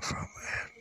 from it.